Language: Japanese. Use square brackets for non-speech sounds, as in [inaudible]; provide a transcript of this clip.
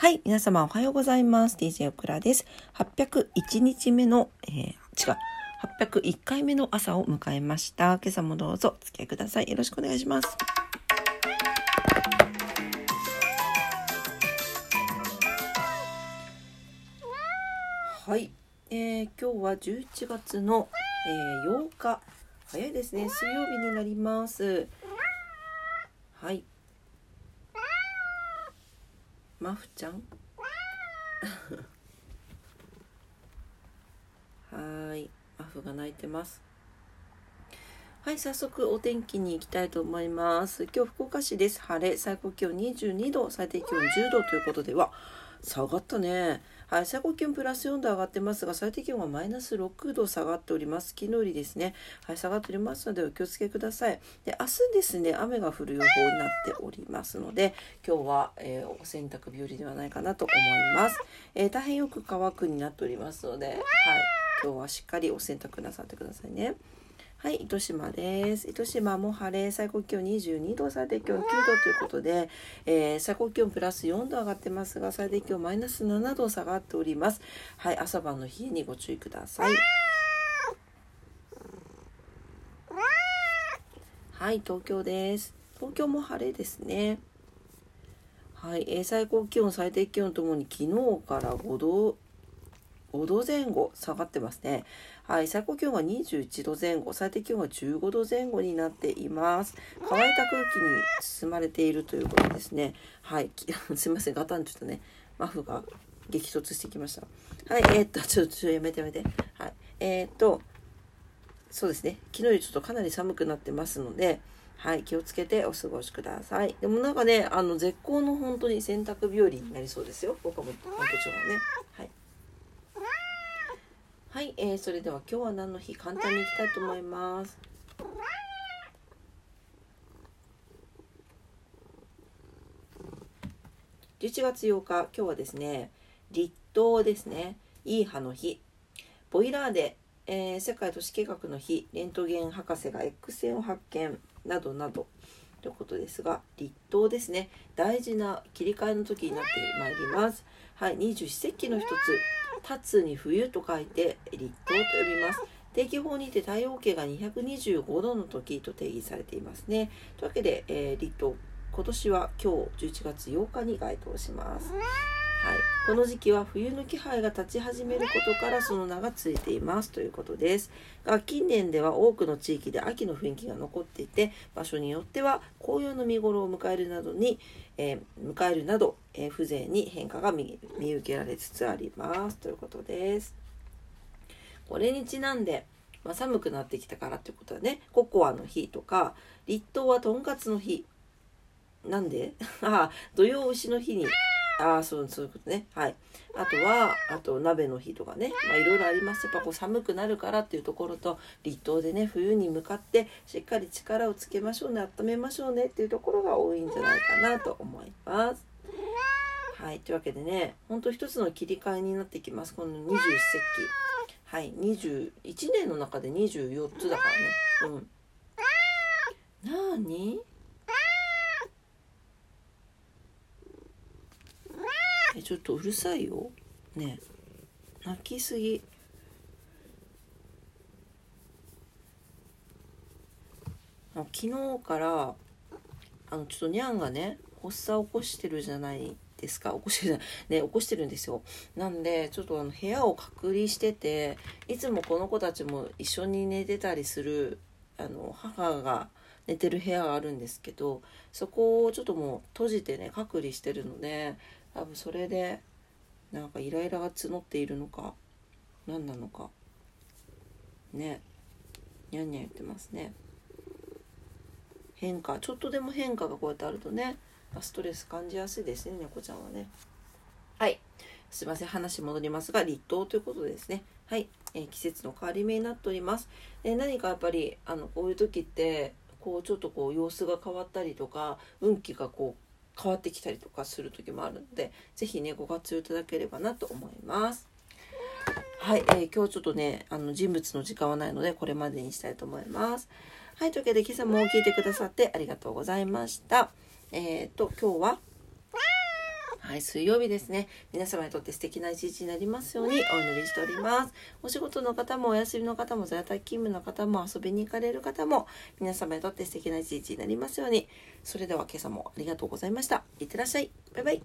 はい、皆様おはようございます。DJ オクラです。801日目の、えー、違う、801回目の朝を迎えました。今朝もどうぞお付き合いください。よろしくお願いします。はい、えー、今日は11月の、えー、8日。早いですね。水曜日になります。はい。マフちゃん？[laughs] はい。マフが泣いてます。はい早速お天気に行きたいと思います。今日福岡市です。晴れ最高気温22度最低気温10度ということでは下がったね。はい、最高気温プラス4度上がってますが、最低気温はマイナス6度下がっております。昨日よりですね、はい、下がっておりますのでお気をつけください。で、明日ですね、雨が降る予報になっておりますので、今日は、えー、お洗濯日和ではないかなと思います。えー、大変よく乾くになっておりますので、はい、今日はしっかりお洗濯なさってくださいね。はい、糸島です。糸島も晴れ、最高気温22度、最低気温9度ということで、えー、最高気温プラス4度上がってますが、最低気温マイナス7度下がっております。はい、朝晩の冷えにご注意ください。はい、東京です。東京も晴れですね。はい、えー、最高気温、最低気温ともに昨日から5度5度前後下がってますね。はい、最高気温が21度前後、最低気温が15度前後になっています。乾いた空気に包まれているということですね。はい、[laughs] すいません、ガタンちょっとね、マフが激突してきました。はい、えー、っと、[laughs] ちょっと、ちょっとやめてやめて。はい、えー、っと、そうですね、昨日よりちょっとかなり寒くなってますので、はい、気をつけてお過ごしください。でもなんかね、あの、絶好の本当に洗濯日和になりそうですよ。岡本、本都町はね。はい。はい、えー、それでは今日は何の日？簡単にいきたいと思います。11月8日、今日はですね、立冬ですね、いい葉の日、ボイラーで、えー、世界都市計画の日、レントゲン博士が X 線を発見。などなど。ということですが、立冬ですね、大事な切り替えの時になってまいります。はい、二十四節気の一つ、立つに冬と書いて立冬と呼びます。定期法にて太陽系が225度の時と定義されていますね。というわけで、えー、立冬、今年は今日11月8日に該当します。はい、この時期は冬の気配が立ち始めることからその名がついていますということです。が近年では多くの地域で秋の雰囲気が残っていて場所によっては紅葉の見頃を迎えるなどに、えー、迎えるなど、えー、風情に変化が見受けられつつありますということです。これにちなんで、まあ、寒くなってきたからということはねココアの日とか立冬はとんかつの日なんで [laughs] あ土曜牛の日にああ、そう、そういうことね。はい。あとは、あと、鍋の日とかね。まあ、いろいろあります。やっぱこう、寒くなるからっていうところと、立冬でね、冬に向かって、しっかり力をつけましょうね、温めましょうねっていうところが多いんじゃないかなと思います。はい。というわけでね、ほんと一つの切り替えになってきます。この21節気。はい。21年の中で24つだからね。うん。なーにえちょっとうるさいよ。ね。泣きすぎ。昨日からあのちょっとにゃんがね発作起こしてるじゃないですか。起こしてるね起こしてるんですよ。なんでちょっとあの部屋を隔離してていつもこの子たちも一緒に寝てたりするあの母が寝てる部屋があるんですけどそこをちょっともう閉じてね隔離してるので多分それでなんかイライラが募っているのか何なのかねにゃんにゃん言ってますね。変化ちょっとでも変化がこうやってあるとねストレス感じやすいですね猫ちゃんはね。はい。すいません話戻りますが立冬ということですね。はい、えー、季節の変わり目になっております。で何かやっぱりあのこういう時ってこうちょっとこう様子が変わったりとか運気がこう変わってきたりとかする時もあるので是非ねご活用いただければなと思います。はい、えー、今日ちょっとねあの人物の時間はないのでこれまでにしたいと思います。はいというわけで今朝も聞いてくださってありがとうございました。えっ、ー、と今日ははい、水曜日ですね。皆様にとって素敵な一日になりますようにお祈りしております。お仕事の方もお休みの方も在宅勤務の方も遊びに行かれる方も皆様にとって素敵な一日になりますように。それでは今朝もありがとうございました。いってらっしゃい。バイバイ。